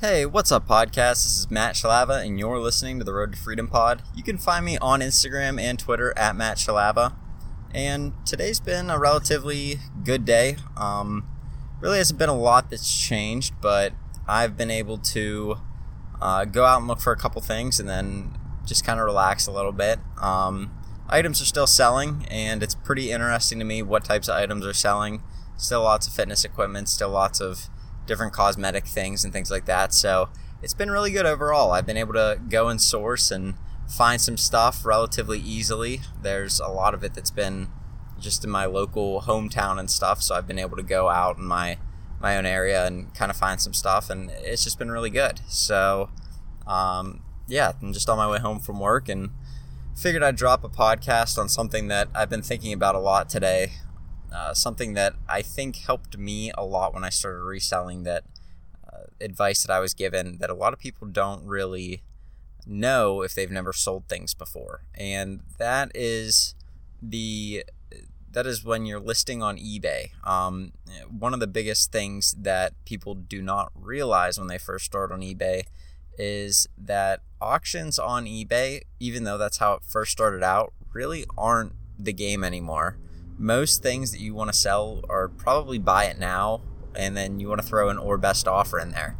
Hey, what's up, podcast? This is Matt Shalava, and you're listening to the Road to Freedom Pod. You can find me on Instagram and Twitter at Matt Shalava. And today's been a relatively good day. Um, really hasn't been a lot that's changed, but I've been able to uh, go out and look for a couple things and then just kind of relax a little bit. Um, items are still selling, and it's pretty interesting to me what types of items are selling. Still lots of fitness equipment, still lots of different cosmetic things and things like that. So it's been really good overall. I've been able to go and source and find some stuff relatively easily. There's a lot of it that's been just in my local hometown and stuff, so I've been able to go out in my my own area and kind of find some stuff, and it's just been really good. So, um, yeah, I'm just on my way home from work and figured I'd drop a podcast on something that I've been thinking about a lot today uh, something that I think helped me a lot when I started reselling that uh, advice that I was given that a lot of people don't really know if they've never sold things before. And that is the that is when you're listing on eBay. Um, one of the biggest things that people do not realize when they first start on eBay is that auctions on eBay, even though that's how it first started out, really aren't the game anymore most things that you want to sell are probably buy it now and then you want to throw an or best offer in there.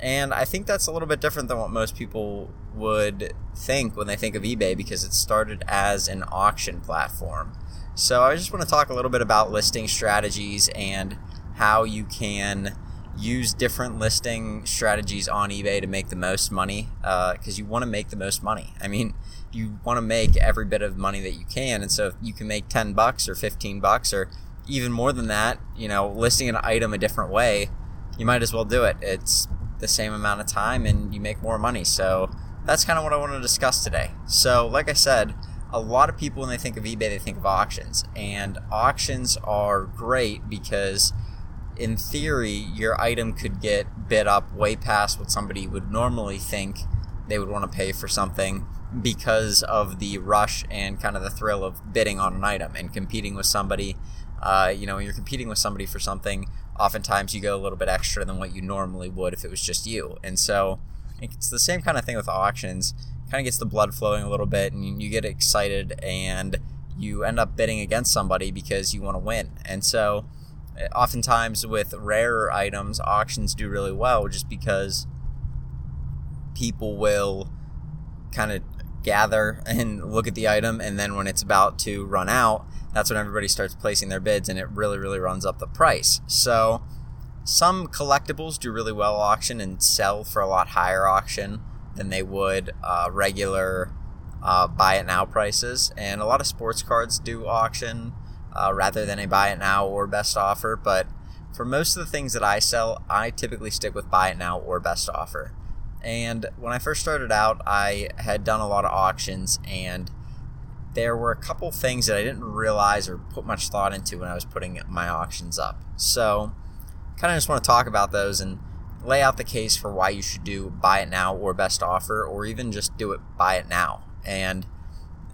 And I think that's a little bit different than what most people would think when they think of eBay because it started as an auction platform. So I just want to talk a little bit about listing strategies and how you can use different listing strategies on eBay to make the most money because uh, you want to make the most money. I mean, you want to make every bit of money that you can. And so if you can make 10 bucks or 15 bucks or even more than that, you know, listing an item a different way, you might as well do it. It's the same amount of time and you make more money. So that's kind of what I want to discuss today. So, like I said, a lot of people when they think of eBay, they think of auctions. And auctions are great because in theory, your item could get bid up way past what somebody would normally think they would want to pay for something because of the rush and kind of the thrill of bidding on an item and competing with somebody. Uh, you know, when you're competing with somebody for something, oftentimes you go a little bit extra than what you normally would if it was just you. And so it's the same kind of thing with auctions. Kind of gets the blood flowing a little bit, and you get excited, and you end up bidding against somebody because you want to win. And so, eh, oftentimes with rarer items, auctions do really well just because people will kind of gather and look at the item and then when it's about to run out that's when everybody starts placing their bids and it really really runs up the price. So some collectibles do really well auction and sell for a lot higher auction than they would uh, regular uh, buy it now prices. And a lot of sports cards do auction uh, rather than a buy it now or best offer but for most of the things that i sell i typically stick with buy it now or best offer and when I first started out, I had done a lot of auctions, and there were a couple things that I didn't realize or put much thought into when I was putting my auctions up. So, kind of just want to talk about those and lay out the case for why you should do buy it now or best offer, or even just do it buy it now, and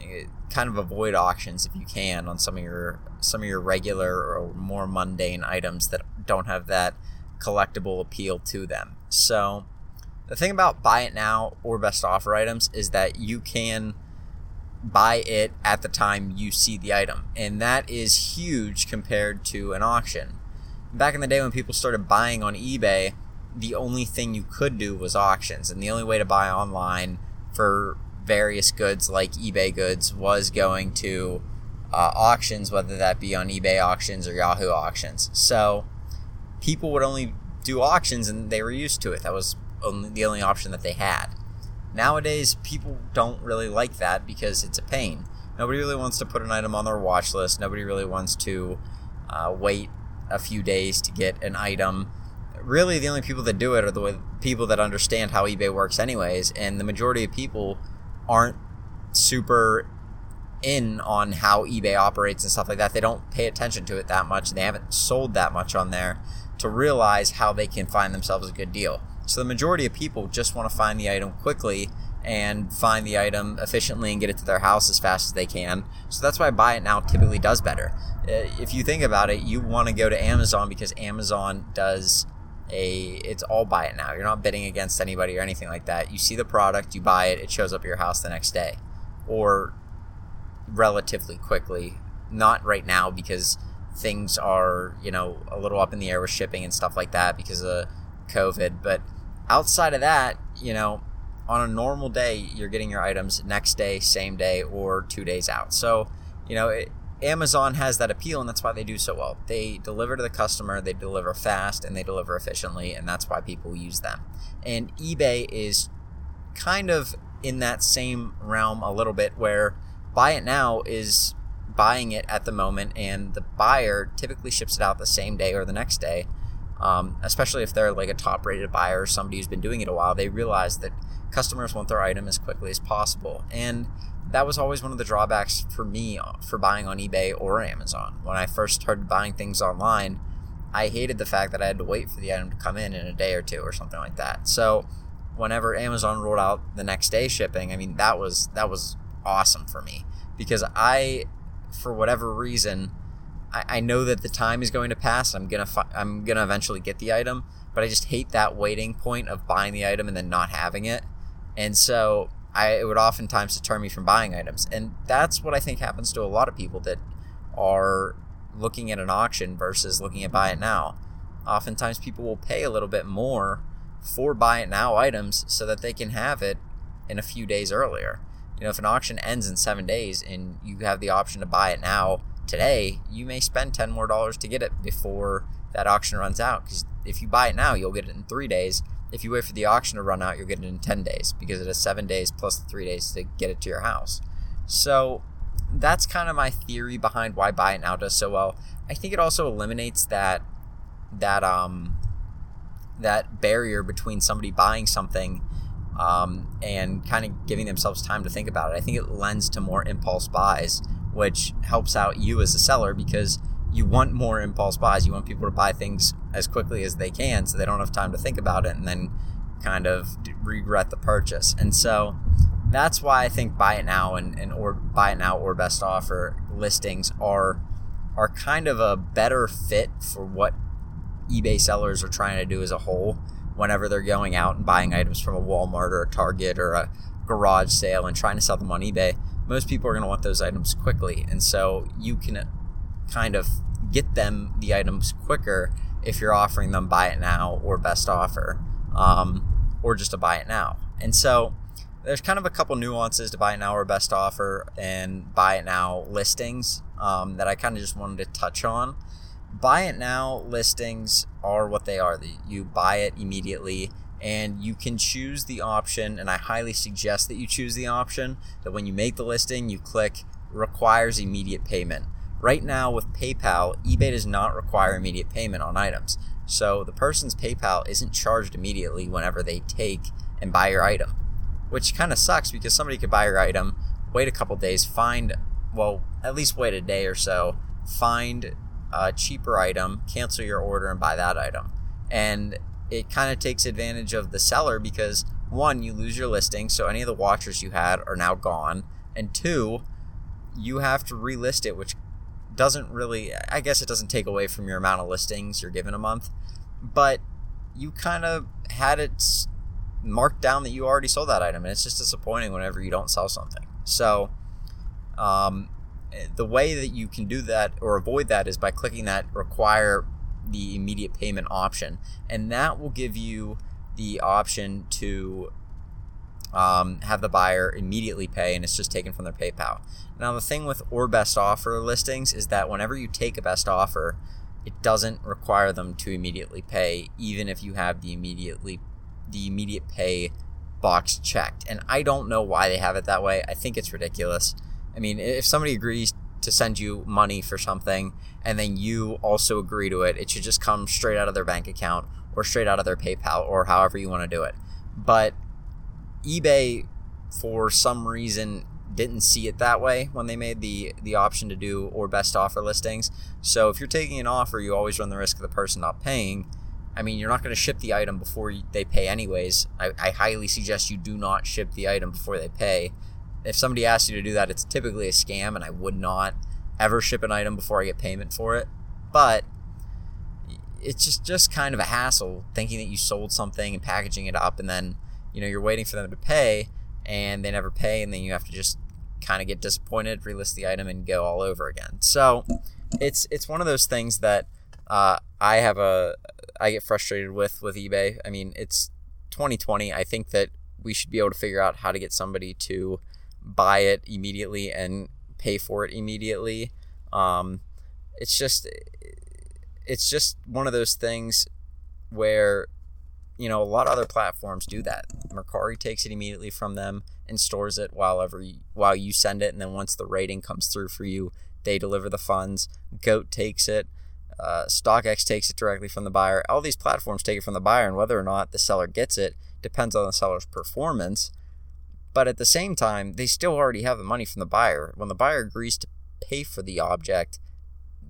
eh, kind of avoid auctions if you can on some of your some of your regular or more mundane items that don't have that collectible appeal to them. So the thing about buy it now or best offer items is that you can buy it at the time you see the item. And that is huge compared to an auction. Back in the day when people started buying on eBay, the only thing you could do was auctions. And the only way to buy online for various goods like eBay goods was going to uh, auctions, whether that be on eBay auctions or Yahoo auctions. So people would only do auctions and they were used to it. That was only, the only option that they had. Nowadays, people don't really like that because it's a pain. Nobody really wants to put an item on their watch list. Nobody really wants to uh, wait a few days to get an item. Really, the only people that do it are the people that understand how eBay works, anyways. And the majority of people aren't super in on how eBay operates and stuff like that. They don't pay attention to it that much. They haven't sold that much on there to realize how they can find themselves a good deal. So the majority of people just want to find the item quickly and find the item efficiently and get it to their house as fast as they can. So that's why buy it now typically does better. Uh, if you think about it, you want to go to Amazon because Amazon does a it's all buy it now. You're not bidding against anybody or anything like that. You see the product, you buy it, it shows up at your house the next day, or relatively quickly. Not right now because things are you know a little up in the air with shipping and stuff like that because of COVID. But outside of that, you know, on a normal day, you're getting your items next day, same day, or two days out. So you know it, Amazon has that appeal, and that's why they do so well. They deliver to the customer, they deliver fast, and they deliver efficiently, and that's why people use them. And eBay is kind of in that same realm a little bit where buy it now is buying it at the moment, and the buyer typically ships it out the same day or the next day. Um, especially if they're like a top rated buyer or somebody who's been doing it a while, they realize that customers want their item as quickly as possible. And that was always one of the drawbacks for me for buying on eBay or Amazon. When I first started buying things online, I hated the fact that I had to wait for the item to come in in a day or two or something like that. So, whenever Amazon rolled out the next day shipping, I mean that was that was awesome for me because I, for whatever reason, I, I know that the time is going to pass. I'm gonna fi- I'm gonna eventually get the item, but I just hate that waiting point of buying the item and then not having it. And so I, it would oftentimes deter me from buying items. And that's what I think happens to a lot of people that are looking at an auction versus looking at buy it now. Oftentimes people will pay a little bit more for buy it now items so that they can have it in a few days earlier. You know, if an auction ends in seven days and you have the option to buy it now today, you may spend 10 more dollars to get it before that auction runs out. Because if you buy it now, you'll get it in three days if you wait for the auction to run out, you'll get it in 10 days because it has seven days plus the three days to get it to your house. So that's kind of my theory behind why buy it now does so well. I think it also eliminates that that um that barrier between somebody buying something um, and kind of giving themselves time to think about it. I think it lends to more impulse buys, which helps out you as a seller because you want more impulse buys. You want people to buy things as quickly as they can so they don't have time to think about it and then kind of regret the purchase. And so that's why I think buy it now and, and or buy it now or best offer listings are are kind of a better fit for what eBay sellers are trying to do as a whole whenever they're going out and buying items from a Walmart or a Target or a garage sale and trying to sell them on eBay. Most people are going to want those items quickly. And so you can kind of get them the items quicker if you're offering them buy it now or best offer um, or just a buy it now. And so there's kind of a couple nuances to buy it now or best offer and buy it now listings um, that I kind of just wanted to touch on. Buy it now listings are what they are. You buy it immediately and you can choose the option and I highly suggest that you choose the option that when you make the listing you click requires immediate payment. Right now, with PayPal, eBay does not require immediate payment on items. So the person's PayPal isn't charged immediately whenever they take and buy your item, which kind of sucks because somebody could buy your item, wait a couple days, find, well, at least wait a day or so, find a cheaper item, cancel your order, and buy that item. And it kind of takes advantage of the seller because one, you lose your listing, so any of the watchers you had are now gone, and two, you have to relist it, which doesn't really I guess it doesn't take away from your amount of listings you're given a month, but you kind of had it marked down that you already sold that item, and it's just disappointing whenever you don't sell something. So, um, the way that you can do that or avoid that is by clicking that require the immediate payment option, and that will give you the option to um, have the buyer immediately pay, and it's just taken from their PayPal. Now, the thing with or best offer listings is that whenever you take a best offer, it doesn't require them to immediately pay, even if you have the immediately the immediate pay box checked. And I don't know why they have it that way. I think it's ridiculous. I mean, if somebody agrees to send you money for something and then you also agree to it, it should just come straight out of their bank account or straight out of their PayPal or however you want to do it. But eBay, for some reason, didn't see it that way when they made the the option to do or best offer listings. So if you're taking an offer, you always run the risk of the person not paying. I mean, you're not going to ship the item before they pay, anyways. I, I highly suggest you do not ship the item before they pay. If somebody asks you to do that, it's typically a scam, and I would not ever ship an item before I get payment for it. But it's just just kind of a hassle thinking that you sold something and packaging it up and then you know you're waiting for them to pay and they never pay and then you have to just kind of get disappointed relist the item and go all over again. So it's it's one of those things that uh, i have a i get frustrated with with ebay. I mean it's 2020 i think that we should be able to figure out how to get somebody to buy it immediately and pay for it immediately um, it's just it's just one of those things where you know a lot of other platforms do that. Mercari takes it immediately from them and stores it while ever you, while you send it, and then once the rating comes through for you, they deliver the funds. Goat takes it. Uh, StockX takes it directly from the buyer. All these platforms take it from the buyer, and whether or not the seller gets it depends on the seller's performance. But at the same time, they still already have the money from the buyer. When the buyer agrees to pay for the object,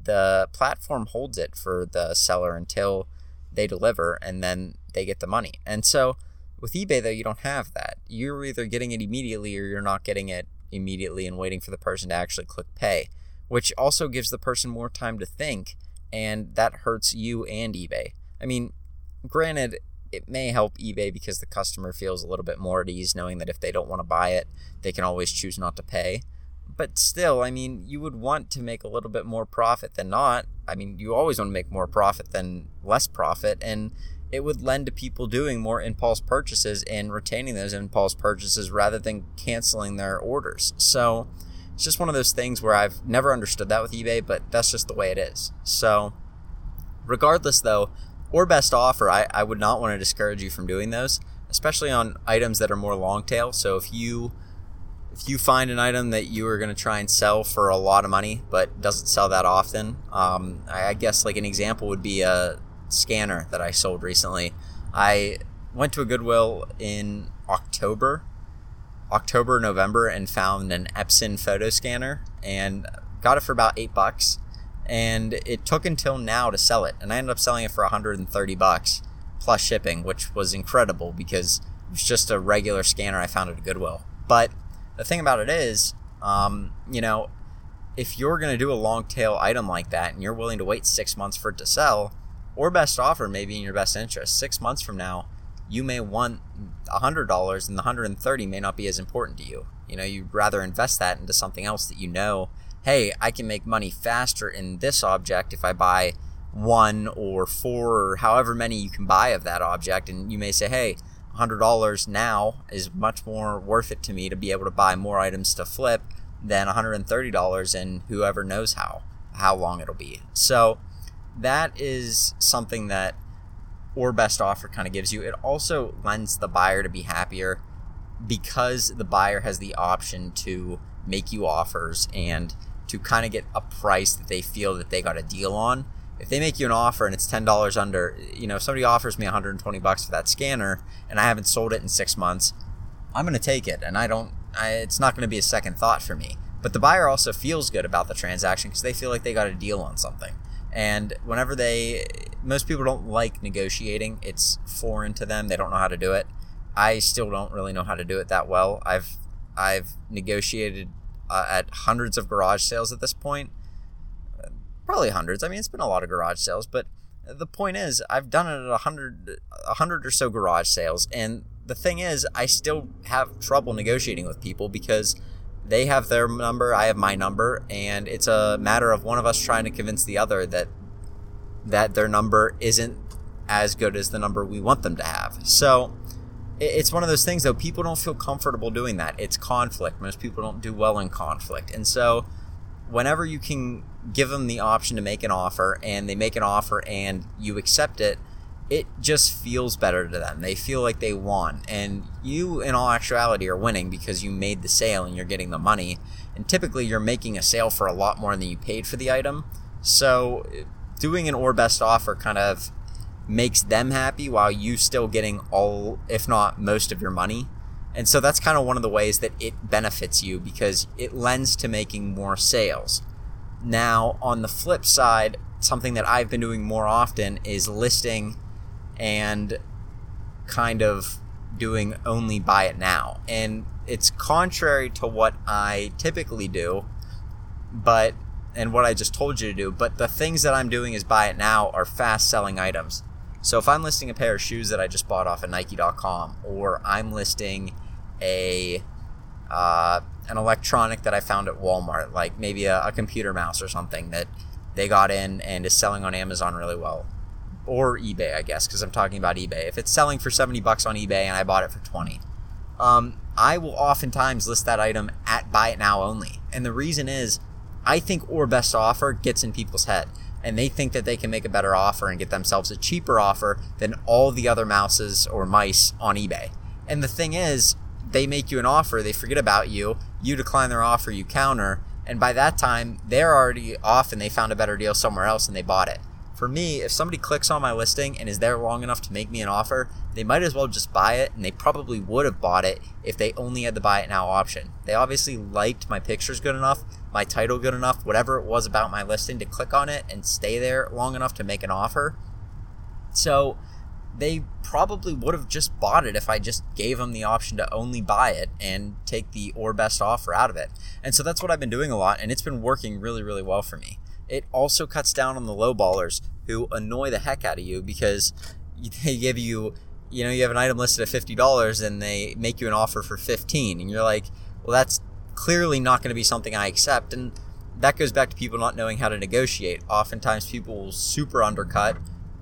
the platform holds it for the seller until they deliver and then they get the money. And so with eBay, though, you don't have that. You're either getting it immediately or you're not getting it immediately and waiting for the person to actually click pay, which also gives the person more time to think, and that hurts you and eBay. I mean, granted, it may help eBay because the customer feels a little bit more at ease knowing that if they don't want to buy it, they can always choose not to pay but still, I mean, you would want to make a little bit more profit than not. I mean, you always want to make more profit than less profit, and it would lend to people doing more impulse purchases and retaining those impulse purchases rather than canceling their orders. So it's just one of those things where I've never understood that with eBay, but that's just the way it is. So, regardless, though, or best offer, I, I would not want to discourage you from doing those, especially on items that are more long tail. So if you if you find an item that you are going to try and sell for a lot of money but doesn't sell that often um, I, guess like an example would be a scanner that i sold recently i went to a goodwill in october october november and found an epson photo scanner and got it for about eight bucks and it took until now to sell it and i ended up selling it for 130 bucks plus shipping which was incredible because it was just a regular scanner i found at goodwill but the thing about it is, um, you know, if you're going to do a long tail item like that and you're willing to wait six months for it to sell, or best offer may be in your best interest. Six months from now, you may want hundred dollars, and the hundred and thirty may not be as important to you. You know, you'd rather invest that into something else that you know. Hey, I can make money faster in this object if I buy one or four or however many you can buy of that object, and you may say, hey, $100 now is much more worth it to me to be able to buy more items to flip than $130 and whoever knows how how long it'll be. So that is something that or best offer kind of gives you. It also lends the buyer to be happier because the buyer has the option to make you offers and to kind of get a price that they feel that they got a deal on if they make you an offer and it's ten dollars under, you know, if somebody offers me 120 bucks for that scanner and I haven't sold it in six months, I'm going to take it, and I don't. I, it's not going to be a second thought for me. But the buyer also feels good about the transaction because they feel like they got a deal on something. And whenever they, most people don't like negotiating. It's foreign to them. They don't know how to do it. I still don't really know how to do it that well. I've I've negotiated uh, at hundreds of garage sales at this point probably hundreds. I mean, it's been a lot of garage sales, but the point is, I've done it at a hundred, a hundred or so garage sales, and the thing is, I still have trouble negotiating with people because they have their number, I have my number, and it's a matter of one of us trying to convince the other that that their number isn't as good as the number we want them to have. So it's one of those things though people don't feel comfortable doing that. It's conflict. Most people don't do well in conflict. And so whenever you can give them the option to make an offer and they make an offer and you accept it, it just feels better to them. They feel like they won. And you, in all actuality, are winning because you made the sale and you're getting the money. And typically, you're making a sale for a lot more than you paid for the item. So, doing an or best offer kind of makes them happy while you still getting all, if not most, of your money. And so that's kind of one of the ways that it benefits you because it lends to making more sales. Now, on the flip side, something that I've been doing more often is listing and kind of doing only buy it now. And it's contrary to what I typically do, but and what I just told you to do. But the things that I'm doing is buy it now are fast selling items. So if I'm listing a pair of shoes that I just bought off of Nike.com, or I'm listing a uh, an electronic that I found at Walmart, like maybe a, a computer mouse or something that they got in and is selling on Amazon really well, or eBay, I guess, because I'm talking about eBay. If it's selling for 70 bucks on eBay and I bought it for 20, um, I will oftentimes list that item at buy it now only. And the reason is I think or best offer gets in people's head and they think that they can make a better offer and get themselves a cheaper offer than all the other mouses or mice on eBay. And the thing is, they make you an offer, they forget about you, you decline their offer, you counter, and by that time, they're already off and they found a better deal somewhere else and they bought it. For me, if somebody clicks on my listing and is there long enough to make me an offer, they might as well just buy it, and they probably would have bought it if they only had the buy it now option. They obviously liked my pictures good enough, my title good enough, whatever it was about my listing to click on it and stay there long enough to make an offer. So they probably would have just bought it if I just gave them the option to only buy it and take the or best offer out of it. And so that's what I've been doing a lot, and it's been working really, really well for me. It also cuts down on the low ballers who annoy the heck out of you because they give you, you know, you have an item listed at fifty dollars and they make you an offer for fifteen, and you're like, well, that's clearly not going to be something I accept, and that goes back to people not knowing how to negotiate. Oftentimes, people will super undercut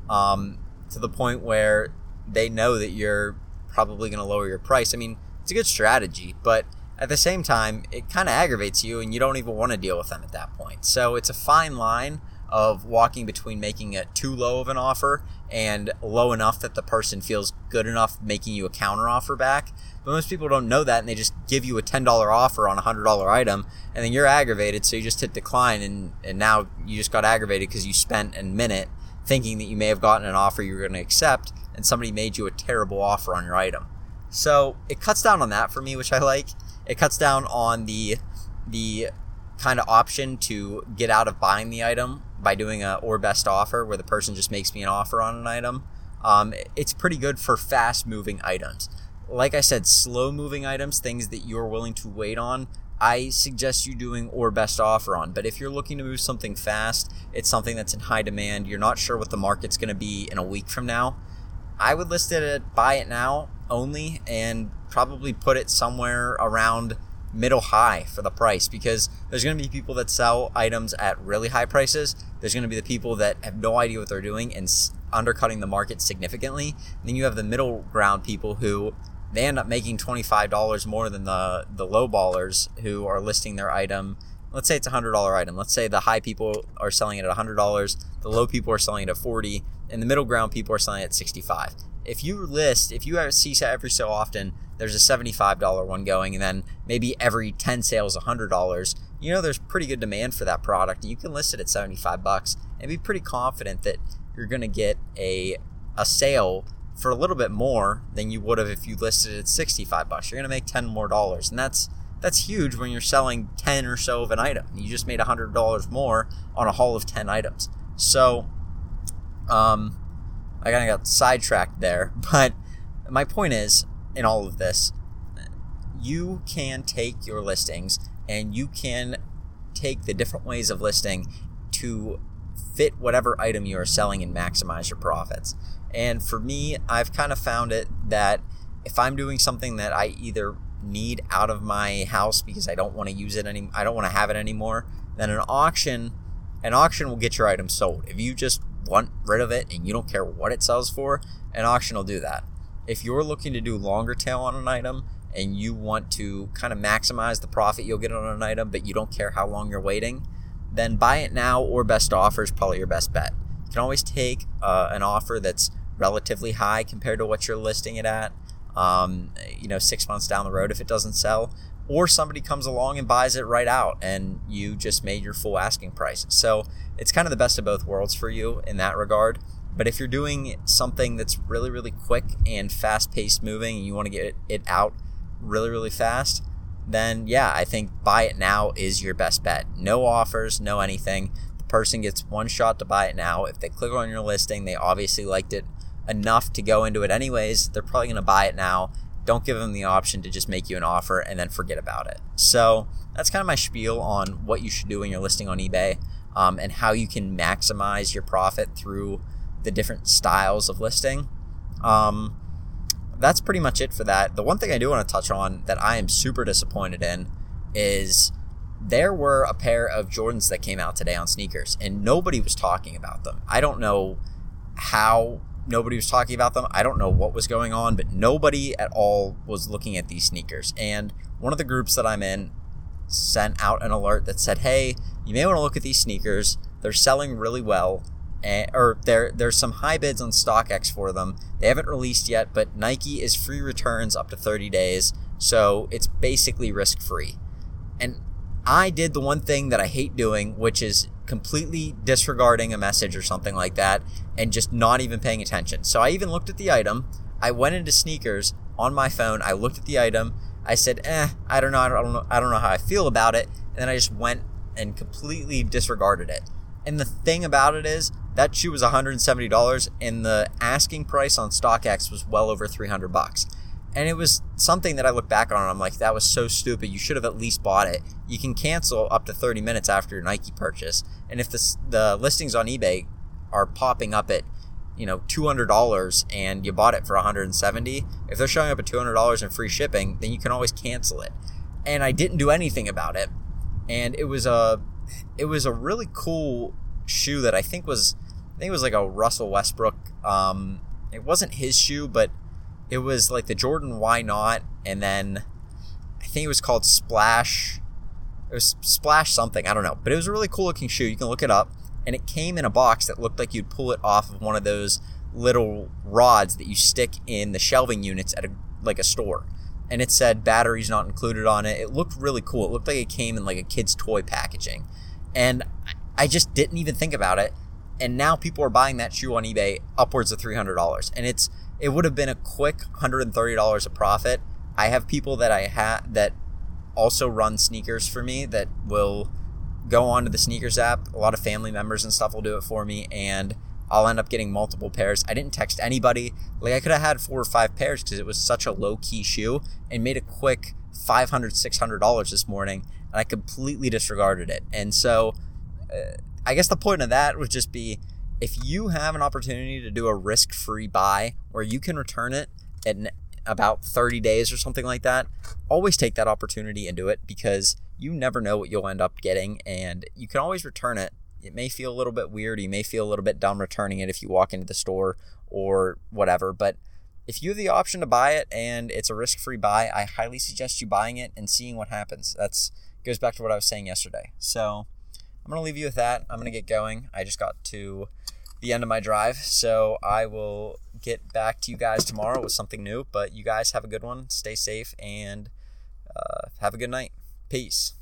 um, to the point where they know that you're probably going to lower your price. I mean, it's a good strategy, but at the same time, it kind of aggravates you and you don't even want to deal with them at that point. So it's a fine line of walking between making it too low of an offer and low enough that the person feels good enough making you a counter offer back. But most people don't know that and they just give you a $10 offer on a $100 item and then you're aggravated. So you just hit decline and, and now you just got aggravated because you spent a minute thinking that you may have gotten an offer you were going to accept and somebody made you a terrible offer on your item. So it cuts down on that for me, which I like. It cuts down on the the kind of option to get out of buying the item by doing a or best offer where the person just makes me an offer on an item. Um, it's pretty good for fast moving items. Like I said, slow moving items, things that you're willing to wait on, I suggest you doing or best offer on. But if you're looking to move something fast, it's something that's in high demand, you're not sure what the market's going to be in a week from now, I would list it at buy it now only and probably put it somewhere around middle high for the price because there's going to be people that sell items at really high prices. There's going to be the people that have no idea what they're doing and undercutting the market significantly. And then you have the middle ground people who they end up making $25 more than the the low ballers who are listing their item let's say it's a hundred dollar item let's say the high people are selling it at a hundred dollars the low people are selling it at 40 and the middle ground people are selling it at 65 if you list if you see every so often there's a $75 one going and then maybe every 10 sales $100 you know there's pretty good demand for that product and you can list it at 75 bucks and be pretty confident that you're going to get a a sale for a little bit more than you would have if you listed it at 65 bucks. You're going to make 10 more dollars. And that's that's huge when you're selling 10 or so of an item. You just made $100 more on a haul of 10 items. So um I kind of got sidetracked there, but my point is in all of this, you can take your listings and you can take the different ways of listing to fit whatever item you are selling and maximize your profits. And for me, I've kind of found it that if I'm doing something that I either need out of my house because I don't want to use it any I don't want to have it anymore, then an auction an auction will get your item sold. If you just want rid of it and you don't care what it sells for, an auction will do that. If you're looking to do longer tail on an item and you want to kind of maximize the profit you'll get on an item, but you don't care how long you're waiting, then buy it now or best offer is probably your best bet. You can always take uh, an offer that's relatively high compared to what you're listing it at. Um, you know, six months down the road if it doesn't sell, or somebody comes along and buys it right out, and you just made your full asking price. So it's kind of the best of both worlds for you in that regard. But if you're doing something that's really, really quick and fast paced moving, and you want to get it out really, really fast, then yeah, I think buy it now is your best bet. No offers, no anything. The person gets one shot to buy it now. If they click on your listing, they obviously liked it enough to go into it anyways, they're probably going to buy it now don't give them the option to just make you an offer and then forget about it. So that's kind of my spiel on what you should do when you're listing on eBay um, and how you can maximize your profit through the different styles of listing. Um, that's pretty much it for that. The one thing I do want to touch on that I am super disappointed in is there were a pair of Jordans that came out today on sneakers, and nobody was talking about them. I don't know how nobody was talking about them. I don't know what was going on, but nobody at all was looking at these sneakers. And one of the groups that I'm in sent out an alert that said, "Hey, you may want to look at these sneakers. They're selling really well." And, or there there's some high bids on StockX for them. They haven't released yet, but Nike is free returns up to 30 days, so it's basically risk free. And I did the one thing that I hate doing, which is completely disregarding a message or something like that and just not even paying attention. So I even looked at the item. I went into sneakers on my phone. I looked at the item. I said, "Eh, I don't know. I don't know. I don't know how I feel about it." And then I just went and completely disregarded it. And the thing about it is that shoe was $170 and the asking price on StockX was well over 300 bucks. And it was something that I look back on and I'm like, that was so stupid. You should have at least bought it. You can cancel up to 30 minutes after your Nike purchase. And if the, the listings on eBay are popping up at, you know, $200 and you bought it for 170, if they're showing up at $200 in free shipping, then you can always cancel it. And I didn't do anything about it. And it was a, it was a really cool shoe that I think was, I think it was like a Russell Westbrook. Um, it wasn't his shoe, but it was like the Jordan Why Not, and then I think it was called Splash. It was Splash something, I don't know. But it was a really cool looking shoe. You can look it up. And it came in a box that looked like you'd pull it off of one of those little rods that you stick in the shelving units at a, like a store. And it said batteries not included on it. It looked really cool. It looked like it came in like a kid's toy packaging. And I just didn't even think about it. And now people are buying that shoe on eBay upwards of $300. And it's it would have been a quick $130 of profit. I have people that I have that also run sneakers for me that will go onto the sneakers app. A lot of family members and stuff will do it for me, and I'll end up getting multiple pairs. I didn't text anybody. Like I could have had four or five pairs because it was such a low key shoe and made a quick $500, $600 this morning, and I completely disregarded it. And so uh, I guess the point of that would just be if you have an opportunity to do a risk free buy where you can return it in about 30 days or something like that, always take that opportunity and do it because you never know what you'll end up getting and you can always return it. It may feel a little bit weird. You may feel a little bit dumb returning it if you walk into the store or whatever. But if you have the option to buy it and it's a risk free buy, I highly suggest you buying it and seeing what happens. That's goes back to what I was saying yesterday. So I'm going to leave you with that. I'm going to get going. I just got to the end of my drive. So I will get back to you guys tomorrow with something new. But you guys have a good one. Stay safe and uh, have a good night. Peace.